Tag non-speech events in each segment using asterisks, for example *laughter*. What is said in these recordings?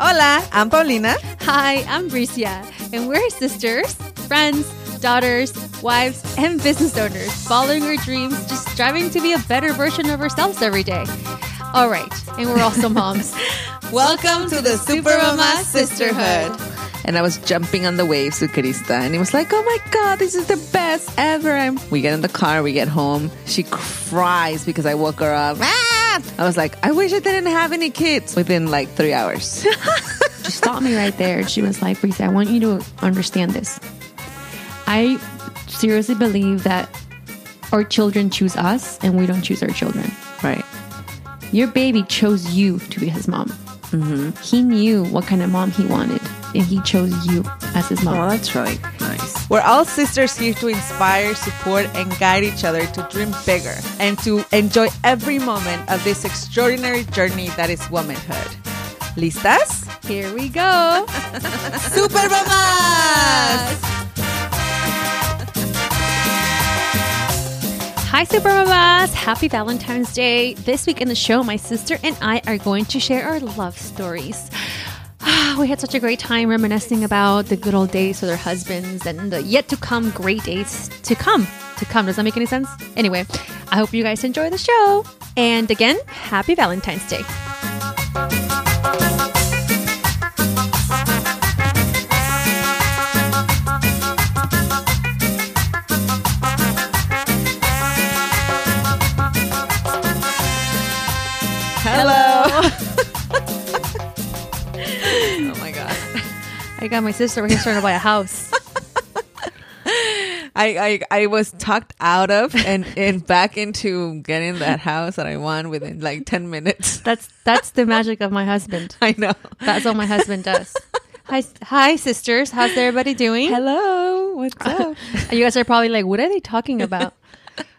Hola, I'm Paulina. Hi, I'm Bricia, and we're sisters, friends, daughters, wives, and business owners, following our dreams, just striving to be a better version of ourselves every day. All right, and we're also *laughs* moms. Welcome to the Super Mama Sisterhood. And I was jumping on the waves with Carista, and it was like, oh my God, this is the best ever. We get in the car, we get home. She cries because I woke her up. Ah! I was like, I wish I didn't have any kids within like three hours. *laughs* *laughs* she stopped me right there. She was like, Bricia, I want you to understand this. I seriously believe that our children choose us and we don't choose our children. right. Your baby chose you to be his mom. Mm-hmm. He knew what kind of mom he wanted, and he chose you as his mom. Oh, that's really We're all sisters here to inspire, support, and guide each other to dream bigger and to enjoy every moment of this extraordinary journey that is womanhood. ¿Listas? Here we go. *laughs* ¡Super mamás! Hi, Super Mamas! Happy Valentine's Day. This week in the show, my sister and I are going to share our love stories. Ah, we had such a great time reminiscing about the good old days with our husbands and the yet to come great days to come. To come. Does that make any sense? Anyway, I hope you guys enjoy the show. And again, happy Valentine's Day. I got my sister. We're trying to buy a house. *laughs* I, I I was talked out of and, and back into getting that house that I want within like 10 minutes. That's that's the magic of my husband. *laughs* I know. That's what my husband does. Hi, hi, sisters. How's everybody doing? Hello. What's uh, up? *laughs* You guys are probably like, what are they talking about?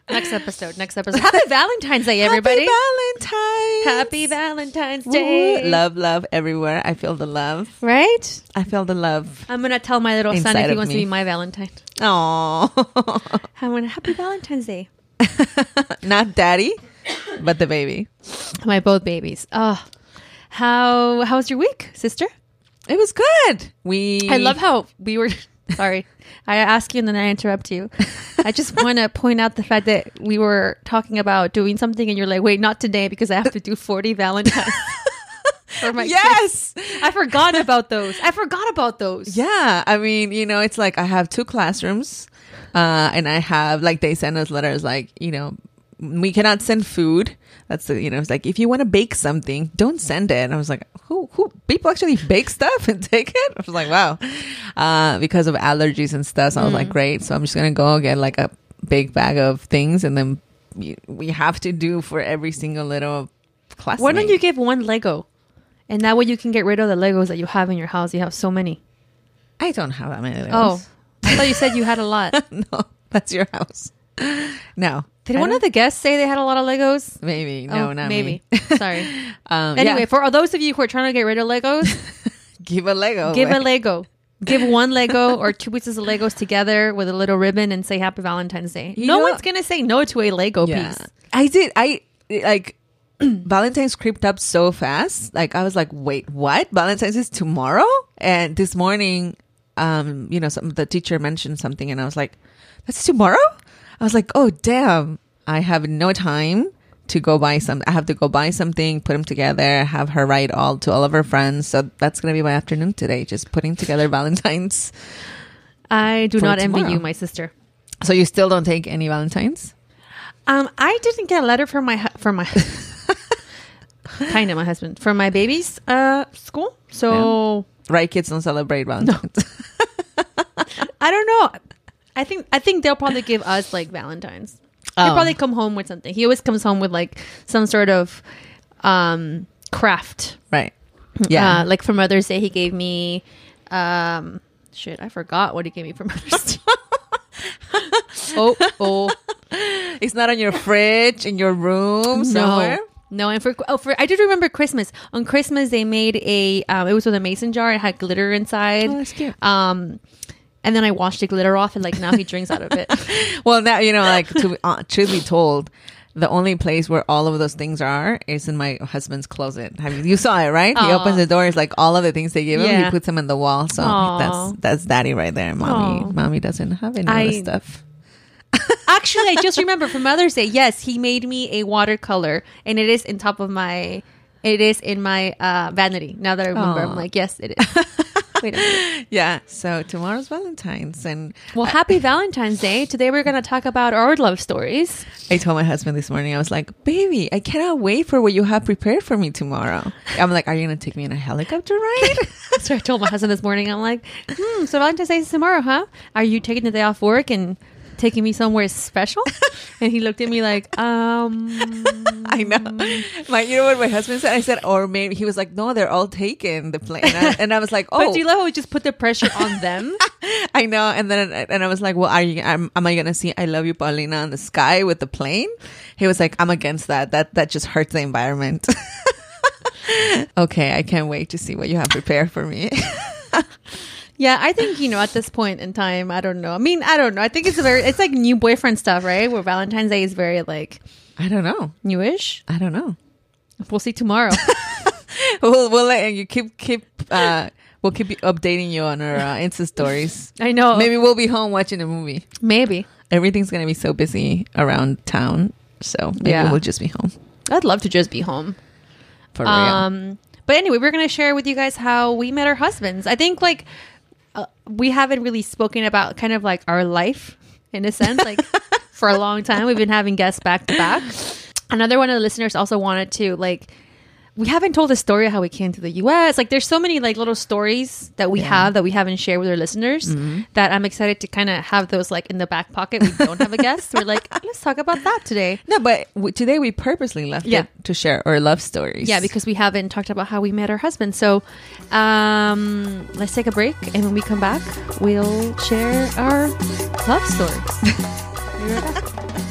Next episode. Next *laughs* episode. Happy Valentine's Day, everybody. Happy Valentine's. Happy Valentine's. Day. Love, love everywhere. I feel the love. Right? I feel the love. I'm gonna tell my little son if he wants to be my Valentine. Oh, I'm gonna Happy Valentine's Day. *laughs* not daddy, but the baby. My both babies. Oh, how how was your week, sister? It was good. We. I love how we were. Sorry, I ask you and then I interrupt you. I just *laughs* want to point out the fact that we were talking about doing something, and you're like, "Wait, not today because I have to do 40 Valentines." *laughs* for my kids." Yes. I forgot about those. I forgot about those. Yeah, I mean, you know, it's like I have two classrooms, uh, and I have like they send us letters like, you know, we cannot send food. That's the, you know, it's like if you want to bake something, don't send it. And I was like, who who people actually bake stuff and *laughs* take it? I was like, wow, uh, because of allergies and stuff. So I was like, great. So I'm just gonna go get like a big bag of things, and then we, we have to do for every single little class. Why don't you give one Lego, and that way you can get rid of the Legos that you have in your house? You have so many. I don't have that many. Oh, Legos. I thought you said you had a lot. *laughs* no, that's your house. *laughs* No. Did I one of the guests say they had a lot of Legos? Maybe. No, Oh, not maybe. me. *laughs* Sorry. um, Anyway, yeah, for those of you who are trying to get rid of Legos, *laughs* give a Lego. give a. Lego. Give one Lego or two pieces of Legos together with a little ribbon and say Happy Valentine's Day. You no know- one's gonna say no to a Lego Yeah. piece. I did. I like *clears throat* Valentine's creeped up so fast. Like I was like, wait, what? Valentine's is tomorrow? And this morning, um, you know, some the teacher mentioned something, and I was like, that's tomorrow. I was like, oh damn, I have no time to go buy some. I have to go buy something, put them together, have her write all to all of her friends. So that's gonna be my afternoon today, just putting together *laughs* Valentine's. I do not envy you, my sister. So you still don't take any Valentines? Um, I didn't get a letter from my hu- from my *laughs* kind of my husband from my baby's uh school. So Right, kids don't celebrate Valentine's. *laughs* I don't know. I think I think they'll probably give us like *laughs* Valentines. He'll Oh. probably come home with something. He always comes home with like some sort of um craft. Right. Yeah. Uh, like for Mother's Day, he gave me um shit. I forgot what he gave me for *laughs* Mother's Day. *laughs* oh oh it's not on your fridge in your room somewhere. no. No, and for oh, for I did remember Christmas. On Christmas, they made a. Um, it was with a mason jar. It had glitter inside. Oh, that's cute. Um, and then I washed the glitter off, and like now he drinks out of it. *laughs* Well, now you know, like to uh, truth be told, the only place where all of those things are is in my husband's closet. Have you, you saw it, right? He opens the door. It's like all of the things they give him. Yeah. He puts them in the wall. So Aw. that's that's daddy right there. Mommy, Aw. mommy doesn't have any I- of the stuff. *laughs* Actually, I just remember for Mother's Day. Yes, he made me a watercolor, and it is in top of my. It is in my uh, vanity. Now that I remember, I'm like, yes, it is. *laughs* Wait. *laughs* Yeah. So tomorrow's Valentine's, and Well, happy Valentine's Day. Today we're going to talk about our love stories. I told my husband this morning, I was like, baby, I cannot wait for what you have prepared for me tomorrow. I'm like, are you going to take me in a helicopter ride? *laughs* So I told my husband this morning, I'm like, hmm, so Valentine's Day is tomorrow, huh? Are you taking the day off work and taking me somewhere special? *laughs* And he looked at me like, um, *laughs* I know. My, you know what my husband said? I said, or maybe he was like, no, they're all taken. The plane, and I, *laughs* and I was like, oh, but do you love how we just put the pressure on them? I know. And then and I was like, well, are you? Am, am I going to see "I love you, Paulina" on the sky with the plane? He was like, I'm against that. That that just hurts the environment. okay, I can't wait to see what you have prepared for me. Yeah, I think, you know, at this point in time, I don't know. I mean, I don't know. I think it's a very, it's like new boyfriend stuff, right? Where Valentine's Day is very like I don't know. newish. I don't know. We'll see tomorrow. *laughs* we'll we'll let you keep keep uh we'll keep updating you on our uh, Insta stories. *laughs* I know. Maybe we'll be home watching a movie. Maybe. Everything's gonna be so busy around town, so maybe Yeah. we'll just be home I'd love to just be home. for real. Um, but anyway, we're going to share with you guys how we met our husbands. I think like uh, we haven't really spoken about kind of like our life in a sense, like *laughs* for a long time. We've been having guests back to back. Another one of the listeners also wanted to like. We haven't told the story of how we came to the U.S. Like, there's so many like little stories that we Yeah. have that we haven't shared with our listeners. That I'm excited to kind of have those like in the back pocket. We don't have a guest. We're like, *laughs* let's talk about that today. no, but w- today we purposely left Yeah. it to share our love stories. Yeah, because we haven't talked about how we met our husband. So um, let's take a break. And when we come back, we'll share our love story. *laughs*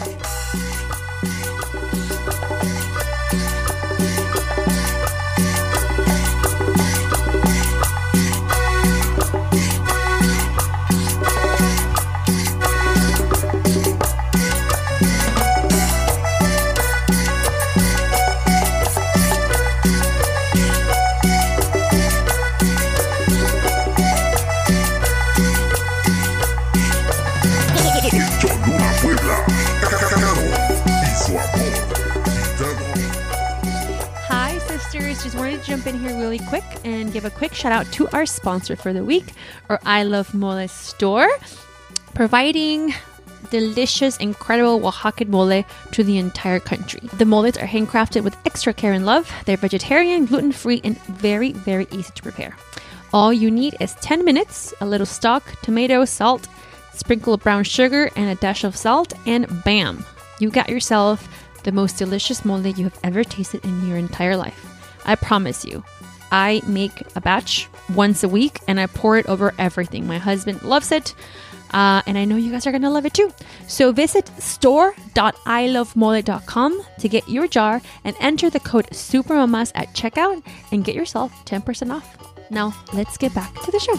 shout out to our sponsor for the week, our I Love Mole store, providing delicious, incredible Oaxacan mole to the entire country. The moles are handcrafted with extra care and love. They're vegetarian, gluten free, and very, very easy to prepare. All you need is 10 minutes, a little stock, tomato, salt, sprinkle of brown sugar, and a dash of salt, and bam! You got yourself the most delicious mole you have ever tasted in your entire life. I promise you. I make a batch once a week and I pour it over everything. My husband loves it. Uh, and I know you guys are going to love it too. So visit store.ilovemole.com to get your jar and enter the code SUPERMAMAS at checkout and get yourself 10% off. Now, let's get back to the show.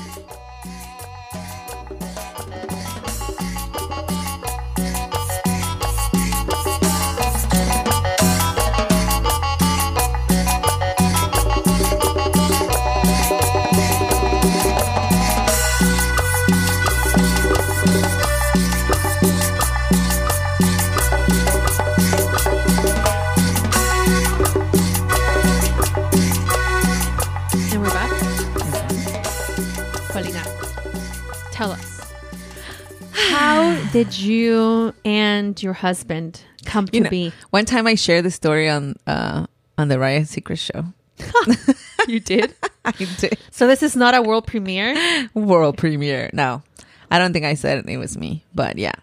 Did you and your husband come to you know, be? one time I shared the story on uh on the Ryan Seacrest show. *laughs* You did? *laughs* I did so this is not a world premiere? world premiere. No, I don't think I said it was me, but yeah.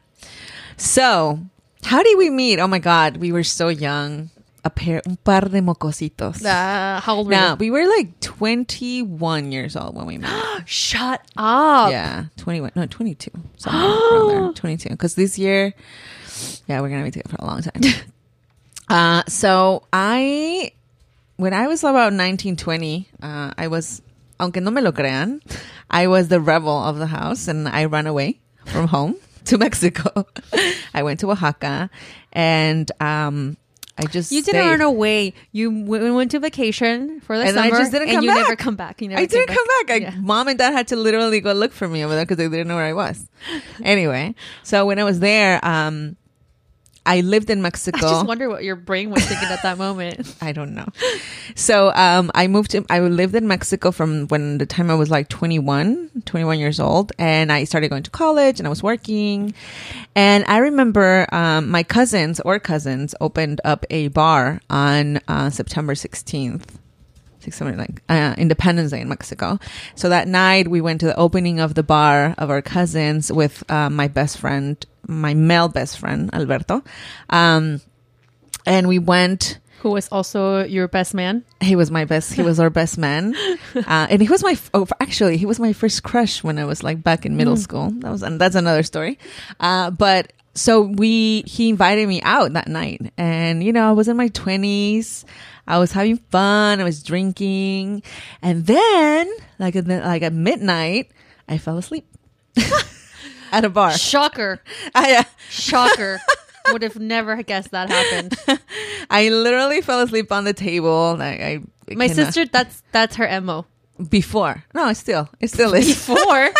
So, how did we meet? Oh my God, we were so young. A pair, un par de mocositos. Uh, how old were Now you? we were like 21 years old when we met. *gasps* Shut up. yeah, 21, no, 22. Somewhere around there, *gasps* 22. Because this year, yeah, we're gonna be together for a long time. *laughs* uh, so I, when I was about 19, 20, uh, I was, aunque no me lo crean, I was the rebel of the house, and I ran away from home *laughs* to Mexico. *laughs* I went to Oaxaca, and um, I just You didn't stayed. run away. You w- went to vacation for the And I just didn't and come you never come back. You never I didn't come back. I, Yeah. Mom and dad had to literally go look for me over there because they didn't know where I was. *laughs* Anyway, so when I was there, um, I lived in Mexico. *laughs* I just wonder what your brain was thinking at that moment. *laughs* I don't know. So um, I moved to, I lived in Mexico from when the time I was like 21, 21 years old. And I started going to college and I was working. And I remember um, my cousins or cousins opened up a bar on uh, September 16th. Six, seven, like uh, Independence Day in Mexico. So that night we went to the opening of the bar of our cousins with uh, my best friend, my male best friend Alberto, um, and we went Who was also your best man? he was my best he was our best man. *laughs* Uh, and he was my f- oh, actually he was my first crush when i was like back in middle school. That was and that's another story. Uh, but so we he invited me out that night. And you know i was in my 20s i was having fun i was drinking and then like at, the, like at midnight i fell asleep *laughs* at a bar Shocker. *laughs* I, uh, Shocker. *laughs* Would have never guessed that happened. I literally fell asleep on the table like i My cannot- sister, that's that's her mo. before no it still it still is Before,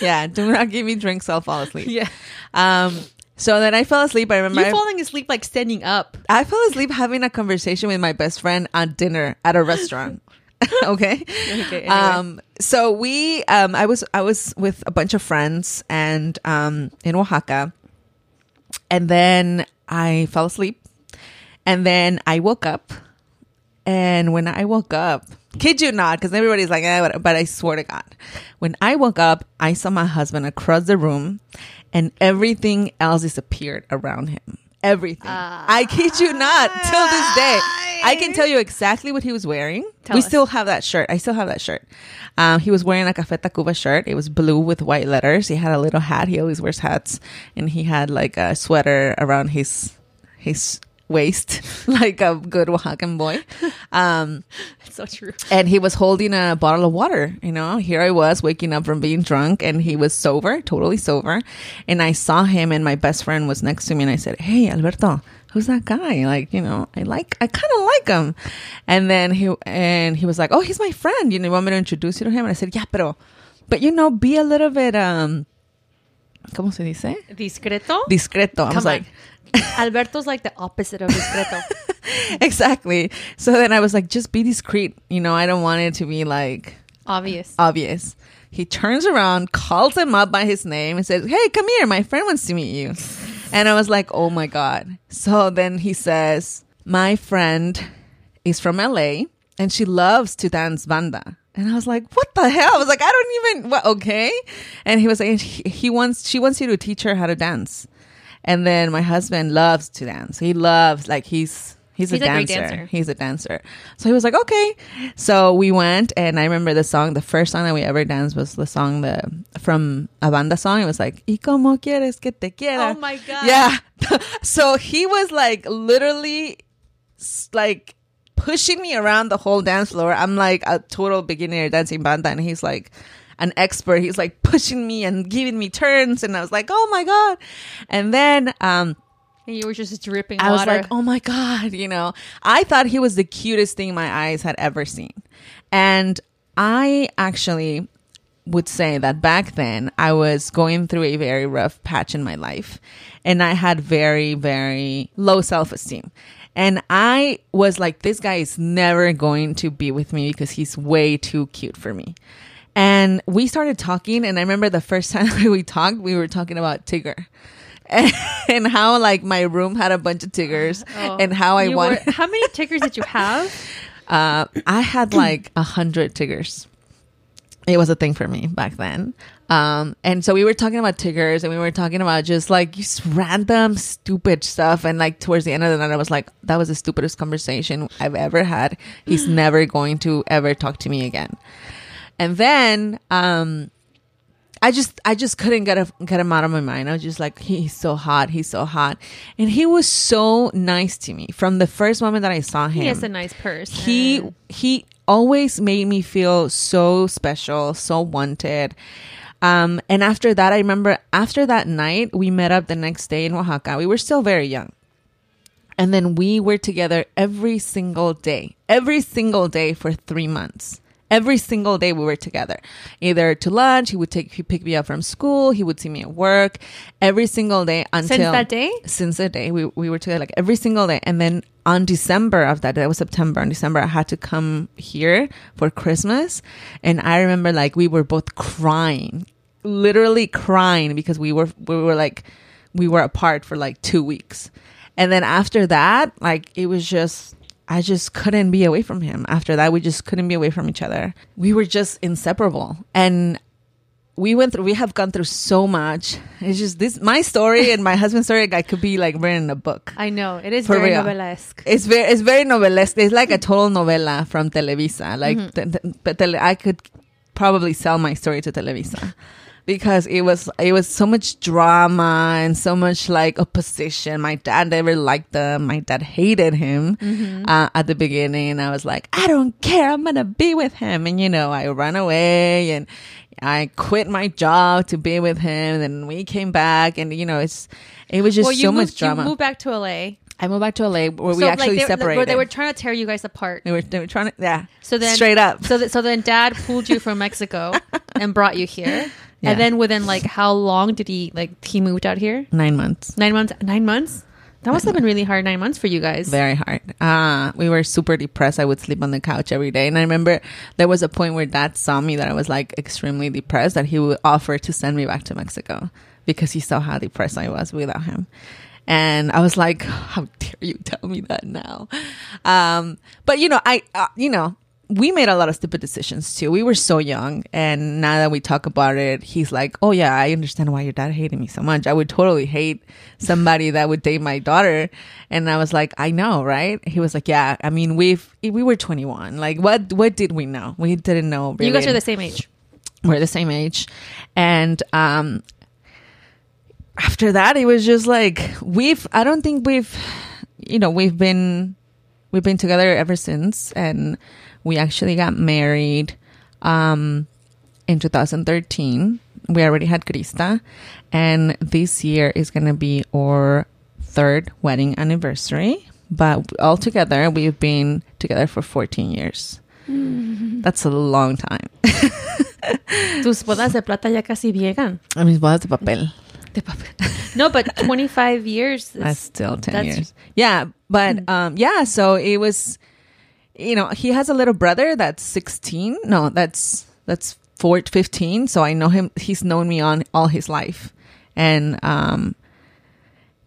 yeah, do not give me drinks. I'll fall asleep. yeah, Um, so then I fell asleep. I remember you falling asleep like standing up. I fell asleep having a conversation with my best friend at dinner at a restaurant. *laughs* *laughs* okay. Okay, anyway. Um, so we, um, I was, I was with a bunch of friends and, um, in Oaxaca and then I fell asleep and then I woke up and when I woke up, kid you not, because everybody's like, eh, but- but I swear to God, when I woke up, I saw my husband across the room and everything else disappeared around him. Everything. I kid you not. Till this day, I can tell you exactly what he was wearing. Tell we us. still have that shirt. I still have that shirt. Um, he was wearing a Café Tacuba shirt. It was blue with white letters. He had a little hat. He always wears hats, and he had like a sweater around his his waist, *laughs* like a good Oaxacan boy. Um, *laughs* so true. and he was holding a bottle of water. You know, here I was waking up from being drunk, and he was sober, totally sober. And I saw him, and my best friend was next to me, and I said, "Hey, Alberto." Who's that guy? Like, you know, I like, I kind of like him. And then he, and he was like, Oh, he's my friend. You know, you want me to introduce you to him? And I said, Yeah, pero, but you know, be a little bit, um, ¿cómo se dice? Discreto. Discreto. I was Come like, on. Alberto's like the opposite of discreto. *laughs* exactly. So then I was like, just be discreet. You know, I don't want it to be like, Obvious. obvious. He turns around, calls him up by his name, and says, Hey, come here. My friend wants to meet you. And I was like, Oh my God. So then he says, My friend is from LA and she loves to dance banda. And I was like, What the hell? I was like, I don't even, what, okay. And he was like, he, he wants, she wants you to teach her how to dance. And then my husband loves to dance. He loves, like, he's, He's, He's a, dancer. dancer. He's a dancer. So he was like, okay. So we went, and I remember the song. The first song that we ever danced was the song the from a banda song. It was like, "Y como quieres que te quiera." Oh my God. Yeah. *laughs* so he was like literally, like pushing me around the whole dance floor. I'm like a total beginner dancing banda, and he's like an expert. He's like pushing me and giving me turns, and I was like, oh my god. And then um. And you were just dripping I was like, oh my God, you know, I thought he was the cutest thing my eyes had ever seen. And I actually would say that back then I was going through a very rough patch in my life and I had very, very low self esteem. And I was like, this guy is never going to be with me because he's way too cute for me. And we started talking, and I remember the first *laughs* time we talked, we were talking about Tigger. *laughs* And how like my room had a bunch of tigers, Oh. and how I wanted. were- how many tickers did you have? *laughs* Uh, I had like a hundred tigers. It was a thing for me back then. Um, and so we were talking about tigers and we were talking about just like just random stupid stuff. And like towards the end of the night, I was like, that was the stupidest conversation I've ever had. He's *gasps* never going to ever talk to me again. And then, um, I just I just couldn't get a, get him out of my mind. I was just like, he's so hot, he's so hot, and he was so nice to me from the first moment that I saw him. He has a nice purse. he he always made me feel so special, so wanted. Um, and after that, I remember after that night, we met up the next day in Oaxaca. We were still very young. And then we were together every single day, every single day for three months. Every single day we were together, either to lunch. He would take, he pick me up from school. He would see me at work every single day until that day? Since that day, we we were together like every single day. And then on December of that that was September. On December, I had to come here for Christmas, and I remember like we were both crying, literally crying because we were we were like we were apart for like two weeks. And then after that, like it was just, I just couldn't be away from him. After that, we just couldn't be away from each other. We were just inseparable. And we went through, we have gone through so much. It's just this, my story and my husband's story, like could be like written in a book. I know it is very real. novelesque. It's very, it's very novelesque. It's like a total novela from Televisa. Like, Mm-hmm. th- th- but tele- I could probably sell my story to Televisa because it was it was so much drama and so much like opposition. My dad never liked them. My dad hated him Mm-hmm. uh, at the beginning, and I was like, I don't care. I'm gonna be with him, and you know, I ran away and. I quit my job to be with him, and then we came back, and you know, it's it was just well, so moved, much drama. You moved back to LA. I moved back to LA where we So, actually they, separated. Where they were trying to tear you guys apart. They were, they were trying to, yeah. So then, straight up. So that, so then, Dad pulled you from Mexico *laughs* and brought you here. Yeah. And then within like how long did he like he moved out here? Nine months. Nine months. Nine months. That must have been really hard. Nine months for you guys. Very hard. Uh, we were super depressed. I would sleep on the couch every day. And I remember there was a point where dad saw me that I was like extremely depressed that he would offer to send me back to Mexico because he saw how depressed I was without him. And I was like, how dare you tell me that now? Um, but you know, I, uh, you know, we made a lot of stupid decisions too. We were so young, and now that we talk about it, he's like, "Oh yeah, I understand why your dad hated me so much. I would totally hate somebody that would date my daughter." And I was like, "I know, right?" He was like, "Yeah, I mean, we've we were 21. Like, what what did we know? We didn't know. Really. You guys are the same age. we're the same age, and um, after that, it was just like we've. I don't think we've, you know, we've been we've been together ever since, and we actually got married um, in 2013. We already had Krista, and this year is going to be our third wedding anniversary. But all together, we've been together for 14 years. That's a long time. *laughs* Tus bodas de plata ya casi llegan. A mis bodas de papel. *laughs* De papel. No, but 25 years. is- That's still 10 That's- years. Yeah. But um, yeah, so it was, you know, he has a little brother that's 16. No, that's, that's four, 15. So I know him. He's known me on all his life. And, um,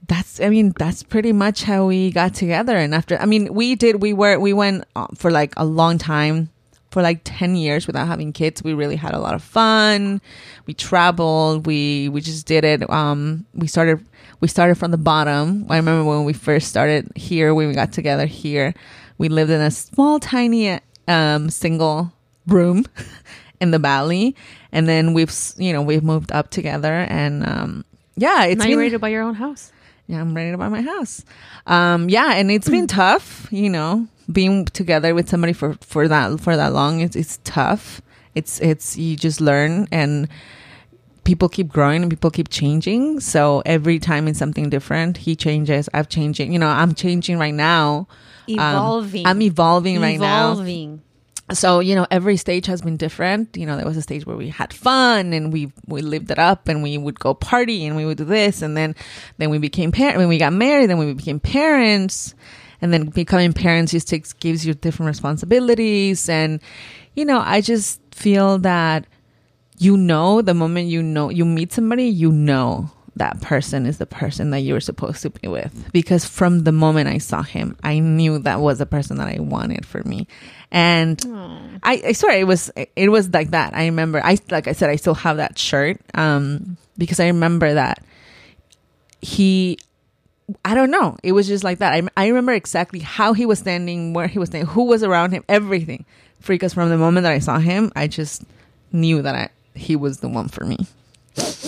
that's, I mean, that's pretty much how we got together. And after, I mean, we did, we were, we went uh, for like a long time, for like 10 years without having kids. We really had a lot of fun. We traveled. We, we just did it. Um, we started, we started from the bottom. I remember when we first started here, when we got together here, we lived in a small, tiny, um, single room *laughs* in the valley. And then we've, you know, we've moved up together and, um, yeah, it's now been, you're ready to buy your own house. yeah, I'm ready to buy my house. Um, yeah, and it's been *clears throat* tough, you know, being together with somebody for, for that, for that long. It's, it's tough. It's, it's, you just learn and people keep growing and people keep changing. So every time it's something different, he changes. I've changing, you know, I'm changing right now. Um, Evolving. I'm evolving right now Evolving. so you know every stage has been different you know there was a stage where we had fun and we we lived it up and we would go party and we would do this and then then we became parent when we got married then we became parents and then becoming parents just takes gives you different responsibilities and you know i just feel that you know the moment you know you meet somebody you know that person is the person that you were supposed to be with because from the moment i saw him i knew that was the person that i wanted for me and I, I swear it was it was like that i remember i like i said i still have that shirt um because i remember that he I don't know. It was just like that. I, I remember exactly how he was standing, where he was standing, who was around him, everything. Because from the moment that I saw him, I just knew that I, he was the one for me.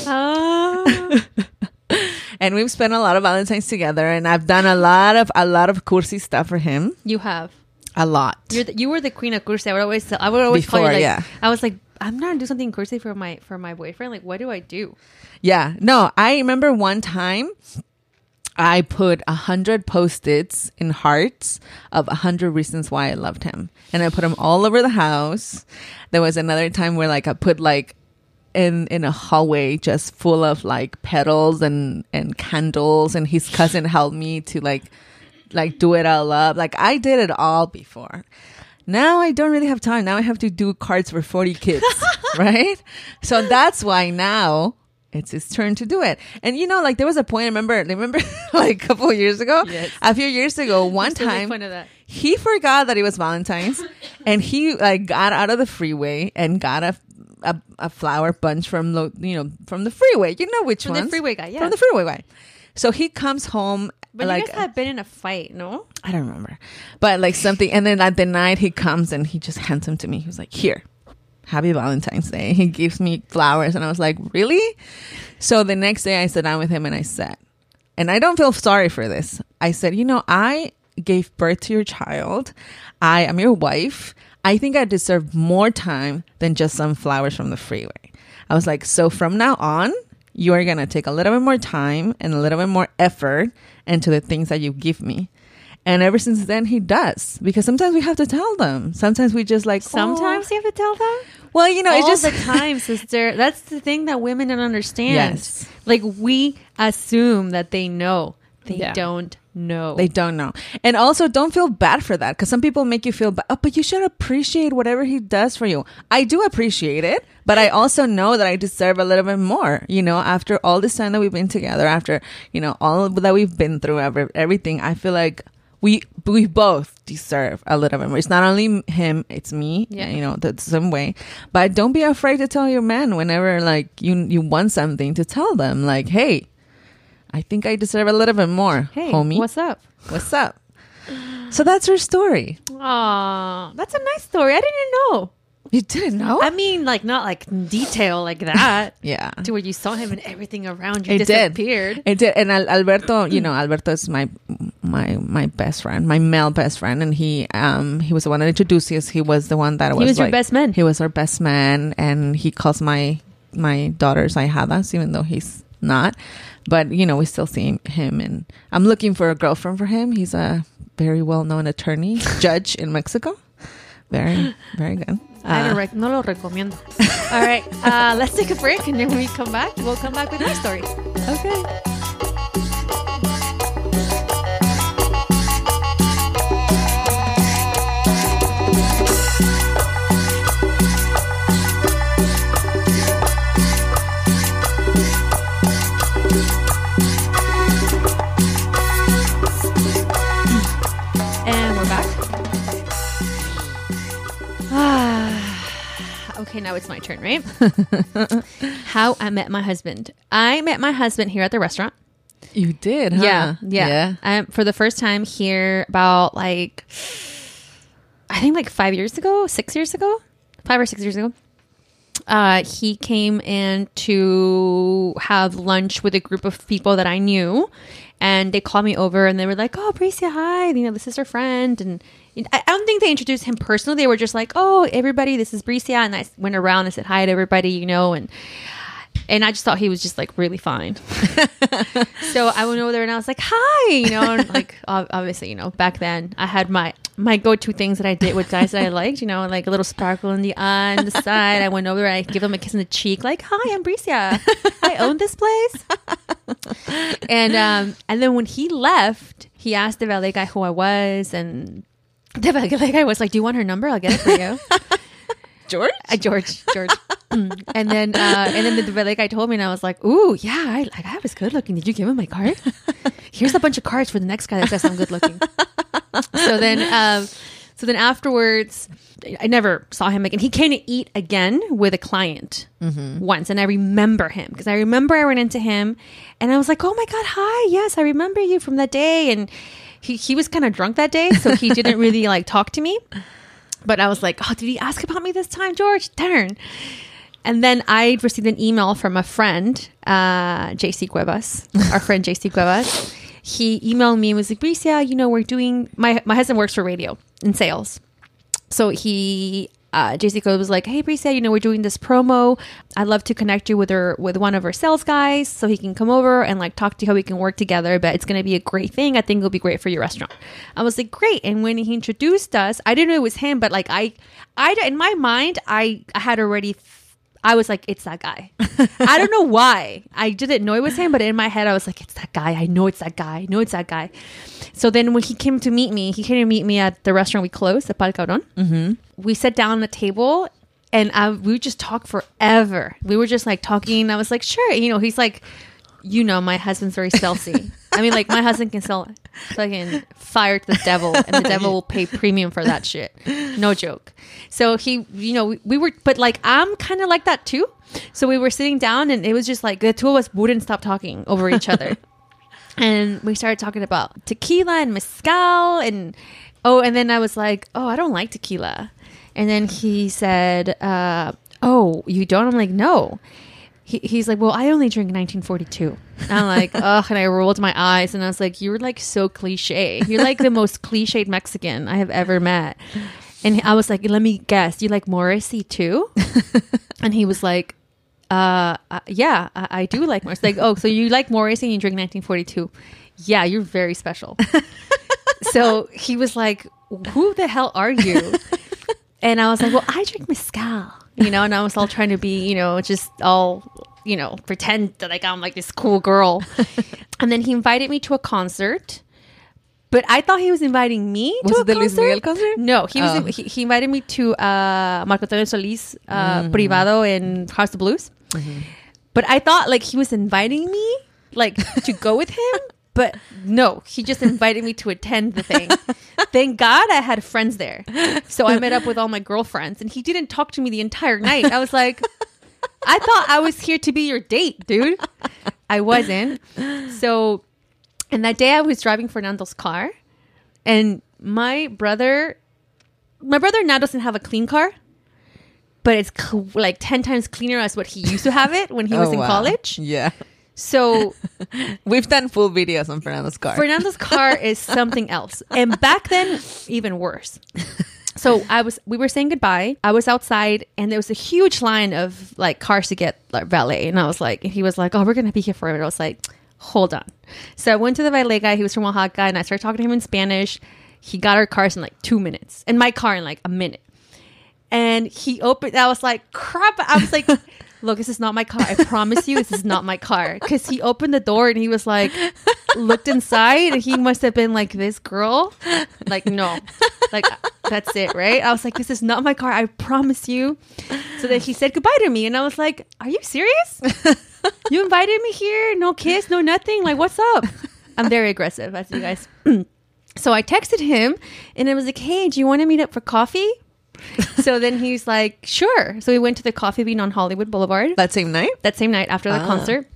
Ah. *laughs* And we've spent a lot of Valentine's together, and I've done a lot of a lot of cursi stuff for him. you have. A lot. You're the, you were the queen of cursi. I would always I would always call you like yeah. I was like I'm not gonna do something cursi for my for my boyfriend. Like what do I do? Yeah. No, I remember one time I put a hundred post-its in hearts of a hundred reasons why I loved him, and I put them all over the house. There was another time where like I put like in in a hallway just full of like petals and and candles, and his cousin helped me to like like do it all up. Like I did it all before. Now I don't really have time. Now I have to do cards for 40 kids, *laughs* right? So that's why now it's his turn to do it. And you know, like there was a point, I remember, remember *laughs* like a couple of years ago, Yes. a few years ago, *laughs* one time fun of that. he forgot that it was Valentine's *laughs* and he like got out of the freeway and got a a, a flower bunch from the you know from the freeway. You know which one? From the freeway guy, yeah. From the freeway guy. So he comes home But like you guys had been in a fight, no? I don't remember, but like something. And then at the night he comes and he just hands them to me. He was like, "Here, Happy Valentine's Day." He gives me flowers, and I was like, "Really?" So the next day I sat down with him and I said, and I don't feel sorry for this. I said, "You know, I gave birth to your child. I am your wife. I think I deserve more time than just some flowers from the freeway." I was like, "So from now on." You are gonna take a little bit more time and a little bit more effort into the things that you give me. And ever since then, he does because sometimes we have to tell them. Sometimes we just like Sometimes "Oh." you have to tell them. Well, you know, All it's just the time, *laughs* sister. That's the thing that women don't understand. Yes. Like we assume that they know. They Yeah. don't know. they don't know, and also don't feel bad for that because some people make you feel bad. Oh, but you should appreciate whatever he does for you. I do appreciate it, but I also know that I deserve a little bit more. You know, after all this time that we've been together, after you know all that we've been through, every, everything, I feel like. We we both deserve a little bit more. It's not only him, it's me. Yeah. you know the same way. But don't be afraid to tell your man whenever like you you want something to tell them like, hey, I think I deserve a little bit more, hey, homie. what's up? What's up? So that's her story. Aw, that's a nice story. I didn't know. You didn't know? I mean, like not like in detail like that. *laughs* yeah. To where you saw him and everything around you It did. disappeared. It did. And Al- Alberto, you know, Alberto is my my my best friend, my male best friend, and he um he was the one that introduced us. He was the one that was he was your best man. He was our best man, and he calls my my daughters Ahijadas, even though he's not. But you know, we still see him, and I'm looking for a girlfriend for him. He's a very well known attorney, *laughs* judge in Mexico. Very very good. I don't rec- no lo recomiendo. *laughs* All right, uh, let's take a break, and then when we come back, we'll come back with my story. okay. Okay, now it's my turn, right? *laughs* How I met my husband. I met my husband here at the restaurant. You did, huh? Yeah, yeah. Um, for the first time here, about like, I think like five years ago, six years ago, five or six years ago. Uh, he came in to have lunch with a group of people that I knew, and they called me over and they were like, "Oh, Bricia, hi! You know, this is her friend." And I don't think they introduced him personally. They were just like, "Oh, everybody, this is Bricia," and I went around and said hi to everybody, you know, and and I just thought he was just like really fine. *laughs* so I went over there and I was like, "Hi," you know, and like *laughs* obviously, you know, back then I had my my go to things that I did with guys that I liked, you know, like a little sparkle in the eye on the side. I went over there, I give them a kiss on the cheek, like, "Hi, I'm Bricia. I own this place." *laughs* and um, and then when he left, he asked the valet guy who I was, and the valet guy was like, "Do you want her number? I'll get it for you." *laughs* George? Uh, George, George. Mm. and then, uh, and then the valet guy told me, and I was like, "Ooh, yeah, I like I was good looking. Did you give him my card? *laughs* Here's a bunch of cards for the next guy that says I'm good looking." so then, um, so then afterwards, I never saw him again. He came to eat again with a client once, and I remember him because I remember I ran into him, and I was like, "Oh my god, hi! Yes, I remember you from that day." And he he was kind of drunk that day, so he didn't really *laughs* like talk to me. But I was like, oh, did he ask about me this time, George? Darn. And then I received an email from a friend, uh, JC Cuevas, our friend JC *laughs* Cuevas. He emailed me and was like, Bricia, you know, we're doing, my, my husband works for radio in sales. So he uh, Jessica was like, "Hey, Bricia, you know we're doing this promo. I'd love to connect you with her with one of her sales guys so he can come over and like talk to you how we can work together. But it's to be a great thing. I think it'll be great for your restaurant." I was like, "Great!" And when he introduced us, I didn't know it was him, but like I, I in my mind, I, I had already. I was like, it's that guy. I don't know why. I didn't know it was him, but in my head, I was like, it's that guy. I know it's that guy. I know it's that guy. So then when he came to meet me, he came to meet me at the restaurant we closed, at Pal Cabron. Mm-hmm. We sat down at the table and I, we would just talk forever. We were just like talking. I was like, sure. You know, he's like, you know, my husband's very salesy. I mean, like, my husband can sell fucking fire to the devil, and the devil will pay premium for that shit. No joke. So he, you know, we, we were, but like, I'm kind of like that too. So we were sitting down, and it was just like the two of us wouldn't stop talking over each other. *laughs* and we started talking about tequila and mezcal, and oh, and then I was like, oh, I don't like tequila. And then he said, uh, oh, you don't? I'm like, no he, he's like, well, I only drink 1942. And I'm like, *laughs* ugh, and I rolled my eyes and I was like, you're like so cliche. You're like the most cliched Mexican I have ever met. And I was like, let me guess, you like Morrissey too? *laughs* and he was like, uh, uh yeah, I, I do like Morrissey. Like, oh, so you like Morrissey and you drink 1942? Yeah, you're very special. *laughs* so he was like, who the hell are you? And I was like, well, I drink mezcal, you know, and I was all trying to be, you know, just all, you know, pretend that like I'm like this cool girl. *laughs* and then he invited me to a concert. But I thought he was inviting me Was to it a the Luis concert. Miguel concert? No, he was. Oh. he, he invited me to uh, Marco Antonio Solis uh, Privado in House of Blues. But I thought like he was inviting me like to go with him. *laughs* But no, he just invited me to attend the thing. *laughs* Thank God I had friends there. So I met up with all my girlfriends and he didn't talk to me the entire night. I was like, I thought I was here to be your date, dude. I wasn't. So, and that day I was driving Fernando's car and my brother, my brother now doesn't have a clean car, but it's cl- like 10 times cleaner as what he used to have it when he was Oh, in wow. college. Yeah. So *laughs* We've done full videos on Fernando's car. Fernando's car *laughs* is something else. And back then, even worse. So I was, we were saying goodbye. I was outside, and there was a huge line of like cars to get like valet. And I was like, he was like, "Oh, we're gonna be here forever." I was like, "Hold on." So I went to the valet guy. He was from Oaxaca, and I started talking to him in Spanish. He got our cars in like two minutes, and my car in like a minute. And he opened. I was like, "Crap!" I was like. Look, this is not my car. I promise you, this is not my car. Because he opened the door and he was like, looked inside and he must have been like, this girl? Like, no. Like, that's it, right? I was like, this is not my car. I promise you. So then he said goodbye to me. And I was like, are you serious? You invited me here? No kiss, no nothing? Like, what's up? I'm very aggressive, as you guys. *clears throat* so I texted him and I was like, hey, do you want to meet up for coffee? *laughs* so then he's like, sure. So we went to the coffee bean on Hollywood Boulevard that same night? that same night after the Ah. concert,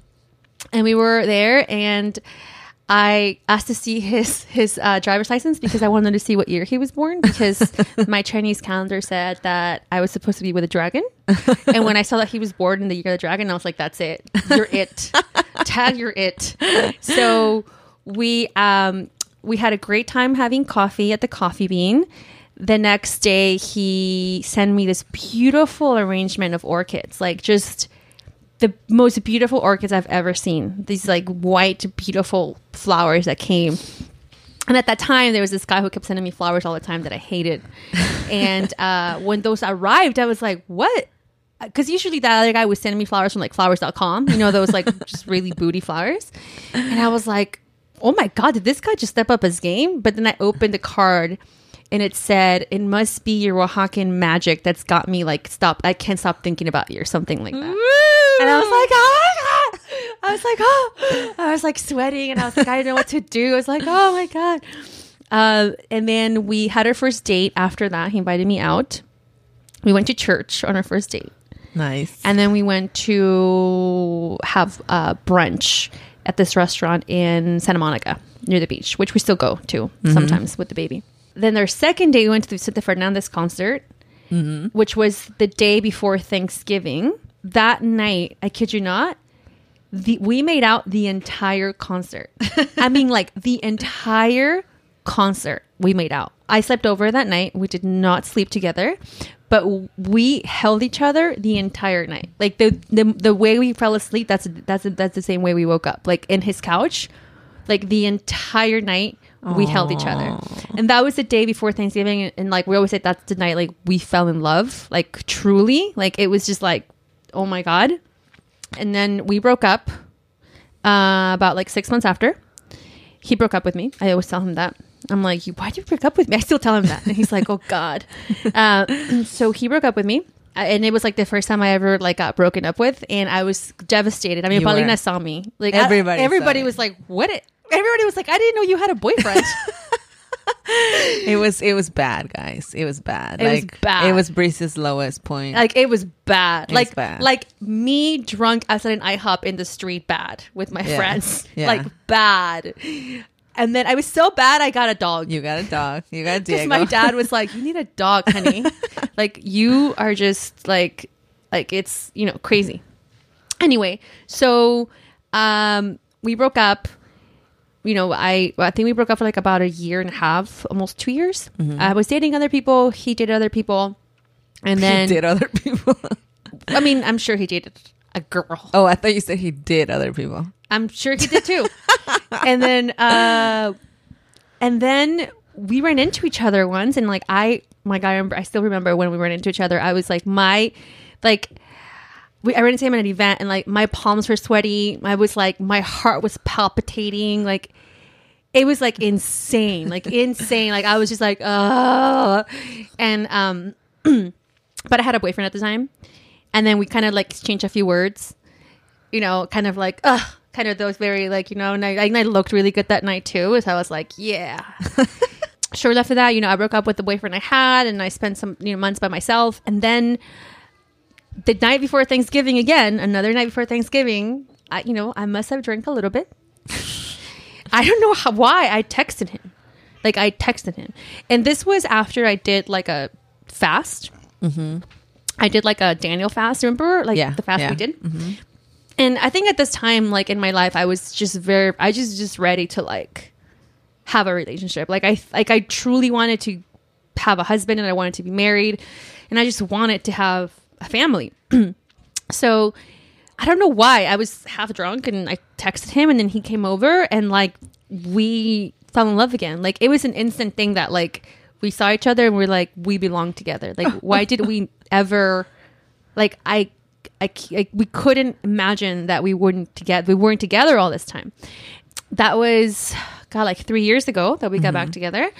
and we were there, and I asked to see his his uh, driver's license because I wanted to see what year he was born because *laughs* my Chinese calendar said that I was supposed to be with a dragon, and when I saw that he was born in the year of the dragon, I was like, "That's it, you're it, *laughs* Tad, you're it." So we um we had a great time having coffee at the Coffee Bean. The next day, he sent me this beautiful arrangement of orchids, like just the most beautiful orchids I've ever seen. These like white, beautiful flowers that came. And at that time, there was this guy who kept sending me flowers all the time that I hated. *laughs* and uh, when those arrived, I was like, what? Because usually that other guy was sending me flowers from like flowers.com, you know, those like *laughs* just really booty flowers. And I was like, oh my God, did this guy just step up his game? But then I opened the card and it said, it must be your Oaxacan magic that's got me like, stop, I can't stop thinking about you or something like that. And I was like, oh my God. I was like, oh, I was like sweating and I was like, I didn't know what to do. I was like, oh my God. Uh, and then we had our first date after that. He invited me out. We went to church on our first date. Nice. And then we went to have uh, brunch at this restaurant in Santa Monica near the beach, which we still go to sometimes with the baby. Then their second day, we went to the Vicente Fernandez concert, mm-hmm. which was the day before Thanksgiving. That night, I kid you not, the, we made out the entire concert. *laughs* I mean, like the entire concert, we made out. I slept over that night. We did not sleep together, but we held each other the entire night. Like the the, the way we fell asleep, that's that's that's the same way we woke up. Like in his couch, like the entire night we held each other. And that was the day before Thanksgiving and, and, like we always say that's the night like we fell in love, like truly. Like it was just like oh my god. And then we broke up uh, about like 6 months after. He broke up with me. I always tell him that. I'm like, why'd you break up with me? *laughs* I still tell him that. And he's like, oh God. Uh, *laughs* so he broke up with me. And it was like the first time I ever like got broken up with, and I was devastated. I mean, You Paulina were. saw me. Like I- Everybody saw everybody it. was like, "What?" Everybody was like, "I didn't know you had a boyfriend." *laughs* It was it was bad, guys. It was bad. It was bad. It was Breeze's lowest point. like it was bad. It was like bad. like me drunk outside an IHOP in the street, bad with my Yeah. friends, Yeah. like bad. And then I was so bad, I got a dog. you got a dog. You got Because *laughs* Diego. my dad was like, "You need a dog, honey. *laughs* like you are just like, like it's you know crazy." Anyway, so um, we broke up. You know, I I think we broke up for like about a year and a half, almost two years. Mm-hmm. I was dating other people. He dated other people, and then he did other people. *laughs* I mean, I'm sure he dated a girl. oh, I thought you said he did other people. I'm sure he did too. *laughs* and then uh and then we ran into each other once and like I my God, I, remember, I still remember when we ran into each other. I was like my like we, I ran into him at an event and like my palms were sweaty. I was like my heart was palpitating. Like it was like insane, like *laughs* insane. Like I was just like, oh, and um, *clears throat* but I had a boyfriend at the time, and then we kind of like exchanged a few words, you know, kind of like, ugh, kind of those very like, you know, and I, and I looked really good that night too. So I was like, yeah. *laughs* Shortly after that, you know, I broke up with the boyfriend I had, and I spent some you know months by myself, and then the night before Thanksgiving again, another night before Thanksgiving, I you know, I must have drank a little bit. *laughs* I don't know how, why I texted him. Like I texted him, and this was after I did like a fast. Mm-hmm. I did like a Daniel fast. Remember, like Yeah, the fast yeah. we did. And I think at this time, like in my life, I was just very, I just just ready to like have a relationship. Like I, like I truly wanted to have a husband, and I wanted to be married, and I just wanted to have family. *clears throat* so I don't know why I was half drunk, and I texted him, and then he came over, and like we fell in love again. Like it was an instant thing that like we saw each other, and we're like we belong together. Like *laughs* why did we ever? Like I like, we couldn't imagine that we wouldn't together. We weren't together all this time. That was, God, like three years ago that we got back mm-hmm. together,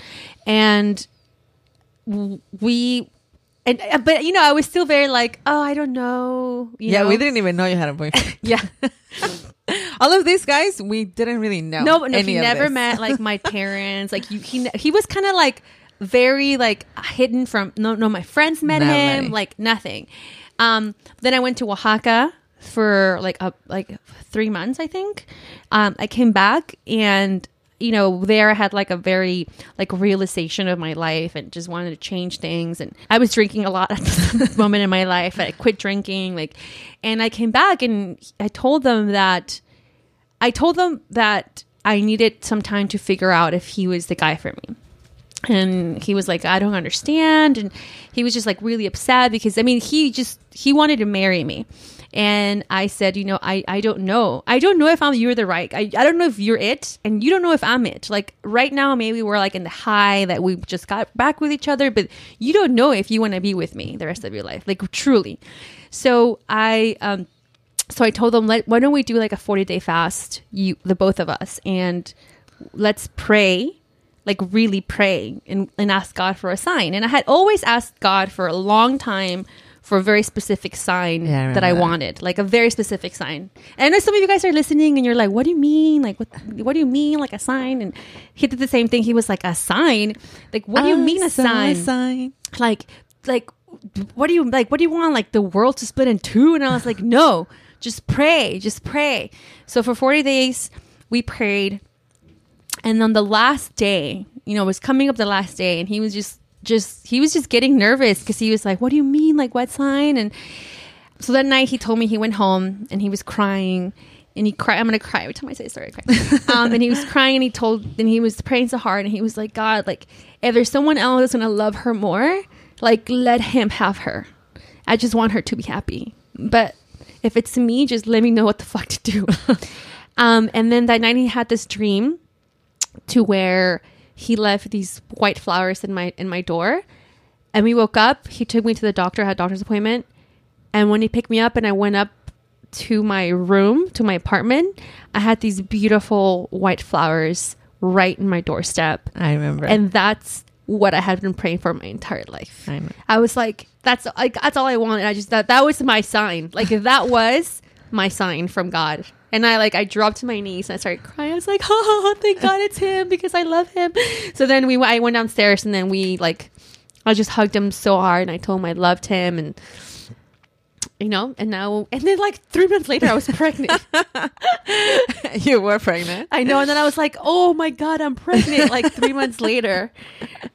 and we, and uh, but you know, I was still very like, oh, I don't know. you yeah, know? we didn't even know you had a boyfriend. *laughs* Yeah, *laughs* All of these guys, we didn't really know. no, no, he never this. met like my *laughs* parents. Like you, he, he was kind of like very like hidden from. No, no, my friends met Nobody. him. Like nothing. Um, then I went to Oaxaca for like a like three months, I think. Um, I came back and you know there I had like a very like realization of my life and just wanted to change things. And I was drinking a lot at *laughs* this moment in my life. I quit drinking, like, and I came back and I told them that I told them that I needed some time to figure out if he was the guy for me. And he was like, I don't understand. And he was just like really upset because I mean, he just, he wanted to marry me. And I said, you know, I, I don't know. I don't know if I'm, you're the right. I, I don't know if you're it and you don't know if I'm it. Like right now, maybe we're like in the high that we just got back with each other, but you don't know if you want to be with me the rest of your life. Like truly. So I, um, so I told them, Let, why don't we do like a 40 day fast, you, the both of us, and let's pray, like really pray and, and ask God for a sign. And I had always asked God for a long time for a very specific sign Yeah, I that I that. wanted, like a very specific sign. And I know some of you guys are listening and you're like, what do you mean? Like, what, what do you mean? Like a sign? And he did the same thing. He was like, a sign? Like, what do you I mean a sign? sign. like like what do you like what do you want like the world to split in two and i was like no just pray just pray so for 40 days we prayed and on the last day you know it was coming up the last day and he was just just he was just getting nervous because he was like what do you mean like what sign and so that night he told me he went home and he was crying and he cried. I'm gonna cry every time I say this story. I cry. *laughs* um, and he was crying, and he told, and he was praying so hard, and he was like, God, like if there's someone else that's gonna love her more, like let him have her. I just want her to be happy. But if it's me, just let me know what the fuck to do. *laughs* um, and then that night he had this dream to where he left these white flowers in my in my door. And we woke up. He took me to the doctor. Had a doctor's appointment. And when he picked me up and I went up to my room, to my apartment, I had these beautiful white flowers right in my doorstep. I remember. And that's what I had been praying for my entire life. I. I was like, that's like that's all I wanted. I just that that was my sign. Like that was my sign from God. And I like I dropped to my knees and I started crying. I was like, *laughs* oh, thank God it's him because I love him. So then we I went downstairs and then we like I just hugged him so hard and I told him I loved him and you know, and now and then like three months later I was *laughs* pregnant. *laughs* you were pregnant. I know, and then I was like, "Oh my god, I'm pregnant!" Like three months later,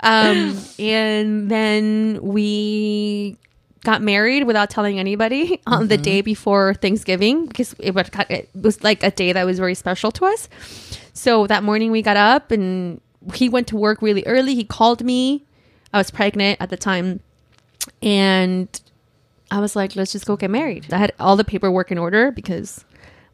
um, and then we got married without telling anybody *laughs* on the mm-hmm. day before Thanksgiving because it was, it was like a day that was very special to us. So that morning we got up and he went to work really early. He called me. I was pregnant at the time, and I was like, "Let's just go get married." I had all the paperwork in order because,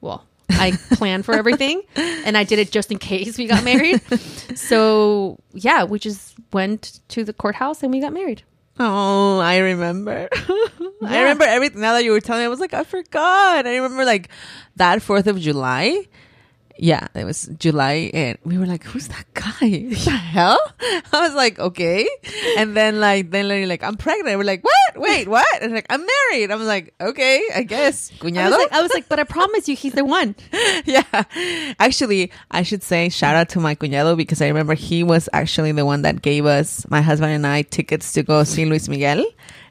well. I *laughs* planned for everything and I did it just in case we got married. *laughs* So, yeah, we just went to the courthouse and we got married. Oh, I remember. *laughs* I remember everything. Now that you were telling me, I was like, I forgot. I remember like that Fourth of July. Yeah, it was July, and we were like, "Who's that guy? *laughs* What the hell?" *laughs* I was like, "Okay," and then like then you're like, "I'm pregnant." We're like, "What? Wait, what?" And like, "I'm married." I was like, "Okay, I guess." I was, like, I was like, but I promise you, he's the one. *laughs* yeah. Actually, I should say shout out to my cuñado because I remember he was actually the one that gave us, my husband and I, tickets to go see Luis Miguel.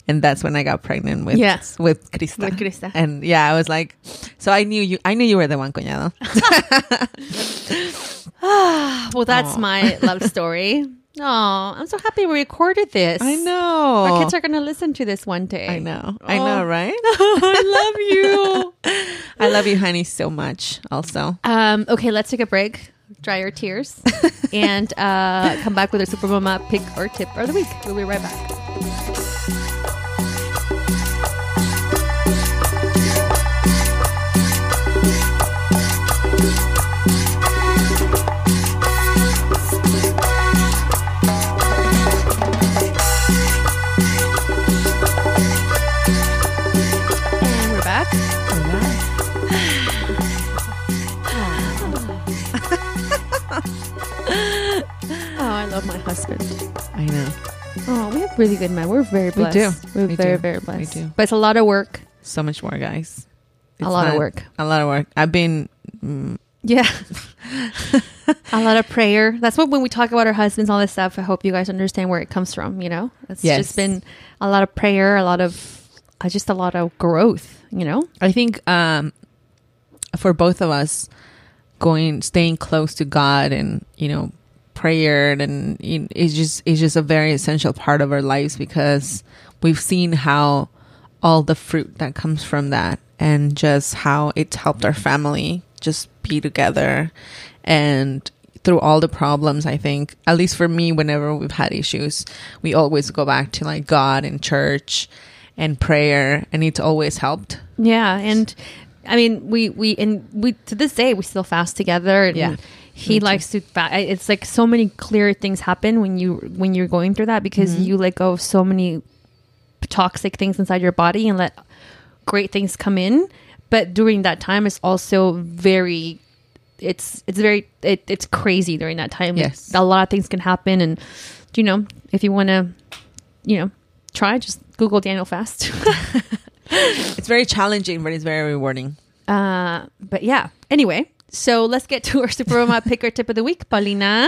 And that's when I got pregnant with Yes. with Krista. With Krista. And yeah, I was like, so I knew you. I knew you were the one, cuñado. *laughs* *sighs* Well, that's Aw. my love story. *laughs* Oh, I'm so happy we recorded this. I know. Our kids are going to listen to this one day. I know. I Oh. know, right? *laughs* I love you. I love you, honey, so much. Also, um, okay, let's take a break, dry your tears, and uh, come back with our Super Mama pick or tip of the week. We'll be right back. I love my husband. I know Oh, we have really good men. We're very We blessed. do. We're We very, do. very We blessed. do. But it's a lot of work. so much more, guys. A lot of work. A lot of work. I've been. Mm, Yeah. *laughs* a lot of prayer. That's what when we talk about our husbands, all this stuff, I hope you guys understand where it comes from, you know? It's Yes. just been a lot of prayer, a lot of uh, just a lot of growth, you know? I think um, for both of us, going staying close to God and you know prayer and it's just is just a very essential part of our lives because we've seen how all the fruit that comes from that and just how it's helped our family just be together and through all the problems i think at least for me whenever we've had issues we always go back to like god and church and prayer and it's always helped Yeah, and I mean, we we and we to this day we still fast together. And Yeah. He likes to. Fa- it's like so many clear things happen when you when you're going through that because Mm-hmm. you let go of so many toxic things inside your body and let great things come in. But during that time, it's also very. It's it's very it, it's crazy during that time. Yes. a lot of things can happen, and you know if you want to, you know, try just Google Daniel Fast. *laughs* it's very challenging but it's very rewarding Uh, but yeah. Anyway, so let's get to *laughs* our Super Mama picker tip of the week, Paulina.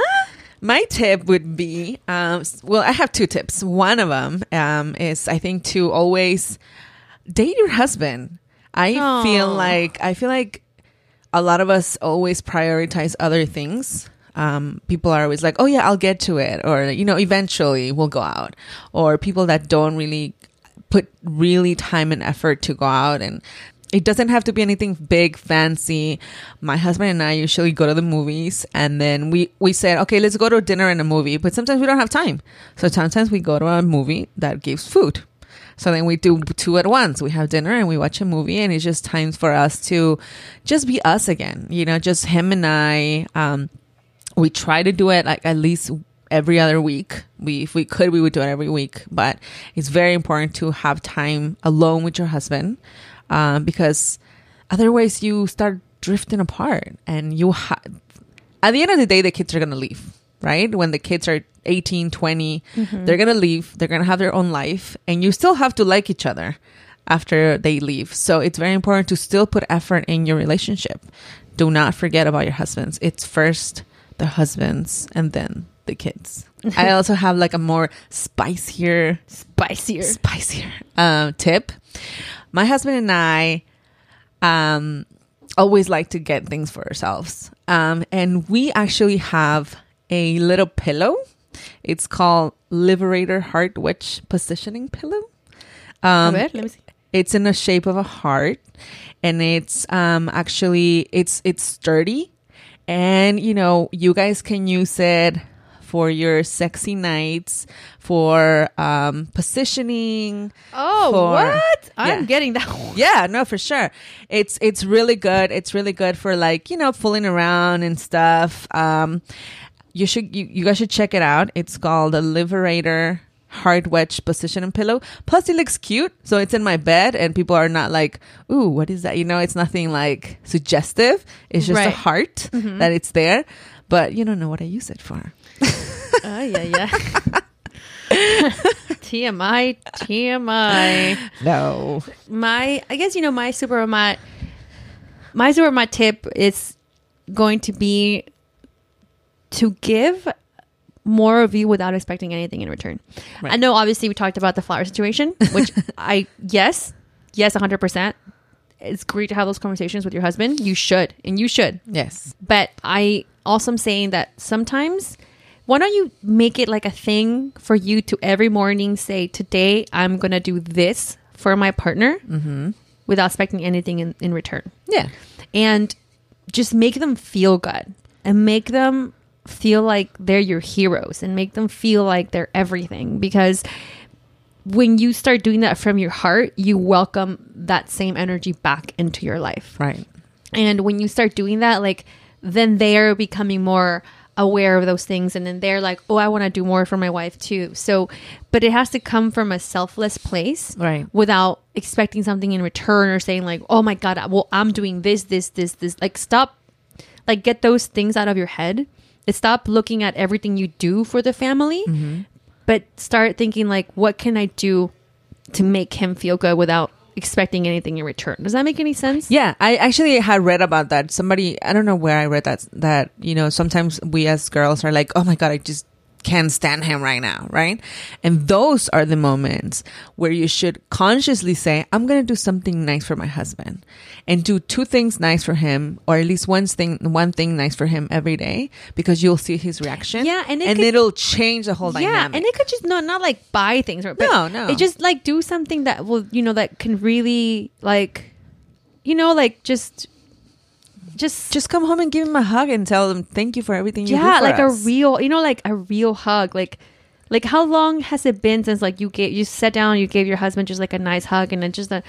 My tip would be, um, well, I have two tips. One of them um, is, I think, to always date your husband. I Aw. feel like I feel like a lot of us always prioritize other things. Um, people are always like, "Oh yeah, I'll get to it," or you know, eventually we'll go out. Or people that don't really put really time and effort to go out and it doesn't have to be anything big, fancy. My husband and I usually go to the movies and then we, we said, okay, let's go to dinner and a movie. But sometimes we don't have time. So sometimes we go to a movie that gives food. So then we do two at once. We have dinner and we watch a movie, and it's just time for us to just be us again. You know, just him and I. Um, we try to do it like at least every other week. We, if we could, we would do it every week. But it's very important to have time alone with your husband, um, because otherwise you start drifting apart, and you ha- at the end of the day, the kids are gonna leave, right? When the kids are 18, 20, they're gonna leave. They're gonna have their own life, and you still have to like each other after they leave. So it's very important to still put effort in your relationship. Do not forget about your husbands. It's first the husbands and then the kids. I *laughs* also have like a more spicier Spicier. spicier um, tip. My husband and I um, always like to get things for ourselves. Um, and we actually have a little pillow. It's called Liberator Heart Wedge Positioning Pillow. Um, ver, let me see. it's in the shape of a heart and it's um actually it's it's sturdy and you know you guys can use it for your sexy nights for um positioning Oh, for- what? I'm getting that one. yeah no for sure. It's it's really good. It's really good for like you know fooling around and stuff. Um you should you, you guys should check it out. It's called the liberator heart wedge positioning pillow. Plus it looks cute so it's in my bed and people are not like ooh what is that? You know it's nothing like suggestive. It's just a Right. heart that it's there. But you don't know what i use it for Yeah, *laughs* yeah. TMI, TMI. no My, I guess, you know, my super mama, my super mama tip is going to be to give more of you without expecting anything in return. Right. I know, obviously, we talked about the flower situation, which *laughs* I, yes, yes, 100%. It's great to have those conversations with your husband. You should, and you should. yes But I also am saying that sometimes, why don't you make it like a thing for you to every morning say, Today I'm going to do this for my partner mm-hmm. without expecting anything in, in return? yeah And just make them feel good and make them feel like they're your heroes and make them feel like they're everything because when you start doing that from your heart, you welcome that same energy back into your life. right And when you start doing that, like then they're becoming more aware of those things and then they're like, "Oh, I want to do more for my wife too." So, but it has to come from a selfless place. Right. Without expecting something in return or saying like, "Oh my god, well, I'm doing this this this this." Like stop like get those things out of your head. Stop looking at everything you do for the family, mm-hmm. but start thinking like, "What can I do to make him feel good without expecting anything in return?" Does that make any sense? Yeah, I actually had read about that. Somebody, I don't know where I read that, that, you know, sometimes we as girls are like, oh my God, I just can't stand him right now, right? And those are the moments where you should consciously say, I'm going to do something nice for my husband and do two things nice for him, or at least one thing, one thing nice for him every day because you'll see his reaction. Yeah, and it and could- it'll change the whole yeah dynamic. and it could just not not like buy things or No, no. it just like do something that will you know that can really like you know like just just just come home and give him a hug and tell him thank you for everything you do yeah like us." a real you know like a real hug like like how long has it been since like you gave you sat down you gave your husband just like a nice hug and then just a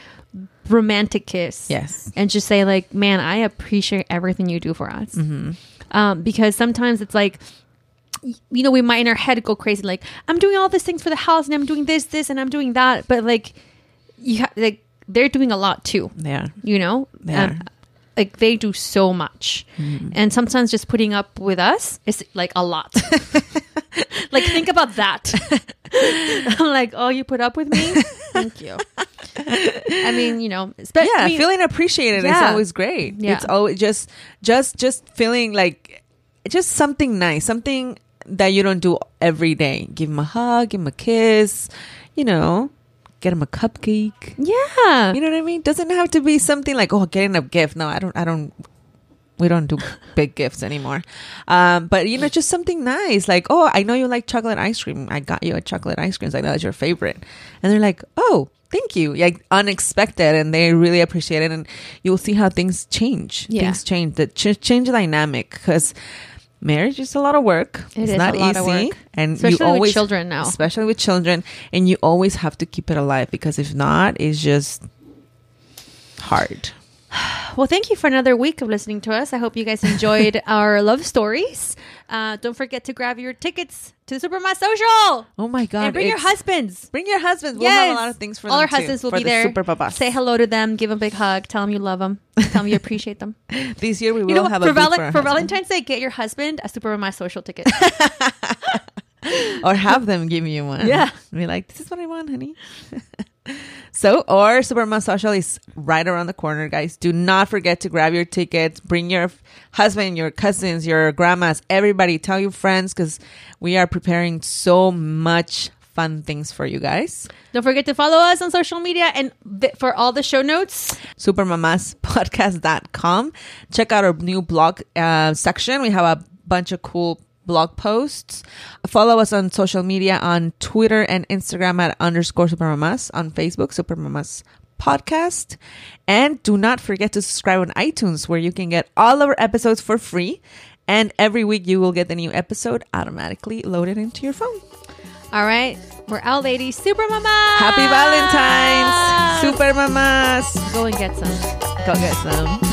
romantic kiss Yes. and just say like man i appreciate everything you do for us Mm-hmm. um, because sometimes it's like you know we might in our head go crazy like i'm doing all these things for the house and i'm doing this this and i'm doing that but like you ha- like they're doing a lot too Yeah. you know Yeah. Um. Like they do so much. Mm. And sometimes just putting up with us is like a lot. *laughs* Like think about that. *laughs* I'm like oh you put up with me? Thank you. I mean you know spe- yeah I mean, feeling appreciated is always great. Yeah. it's always just just just feeling like just something nice something that you don't do every day. Give him a hug give him a kiss you know get him a cupcake yeah you know what i mean doesn't have to be something like oh getting a gift no i don't i don't we don't do *laughs* big gifts anymore. Um, but you know, just something nice. Like, oh, I know you like chocolate ice cream. I got you a chocolate ice cream. So I know that's your favorite. And they're like, oh, thank you. Like unexpected, and they really appreciate it. And you'll see how things change. Yeah. Things change. The ch- change the dynamic because. Marriage is a lot of work. It it's is not a lot easy, of work. and Especially you with always children now. especially with children, and you always have to keep it alive because if not, it's just hard. *sighs* Well, thank you for another week of listening to us. I hope you guys *laughs* enjoyed our love stories. Uh, don't forget to grab your tickets to Supermamas Social. Oh my god! and bring your husbands. Bring your husbands. We'll have a lot of things for All them our too, husbands will for be the there. Super babas. Say hello to them. Give them a big hug. Tell them you love them. Tell them you *laughs* appreciate them. This year we will You know what? have For, a Valen- for, for. Valentine's Day, get your husband a Supermamas Social ticket. *laughs* or have them give you one. Yeah. be like, this is what I want, honey. So, or Superman Social is right around the corner, guys. Do not forget to grab your tickets. Bring your husband, your cousins, your grandmas, everybody. Tell your friends because we are preparing so much fun things for you guys. Don't forget to follow us on social media and for all the show notes. supermamaspodcast.com. Check out our new blog uh, section. We have a bunch of cool blog posts. Follow us on social media on Twitter and Instagram at underscore supermamas, on Facebook, supermamas podcast. And do not forget to subscribe on iTunes where you can get all our episodes for free. And every week you will get the new episode automatically loaded into your phone. All right. We're out, ladies. Super Mama. Happy Valentine's, super mamas. Go and get some. Go get some.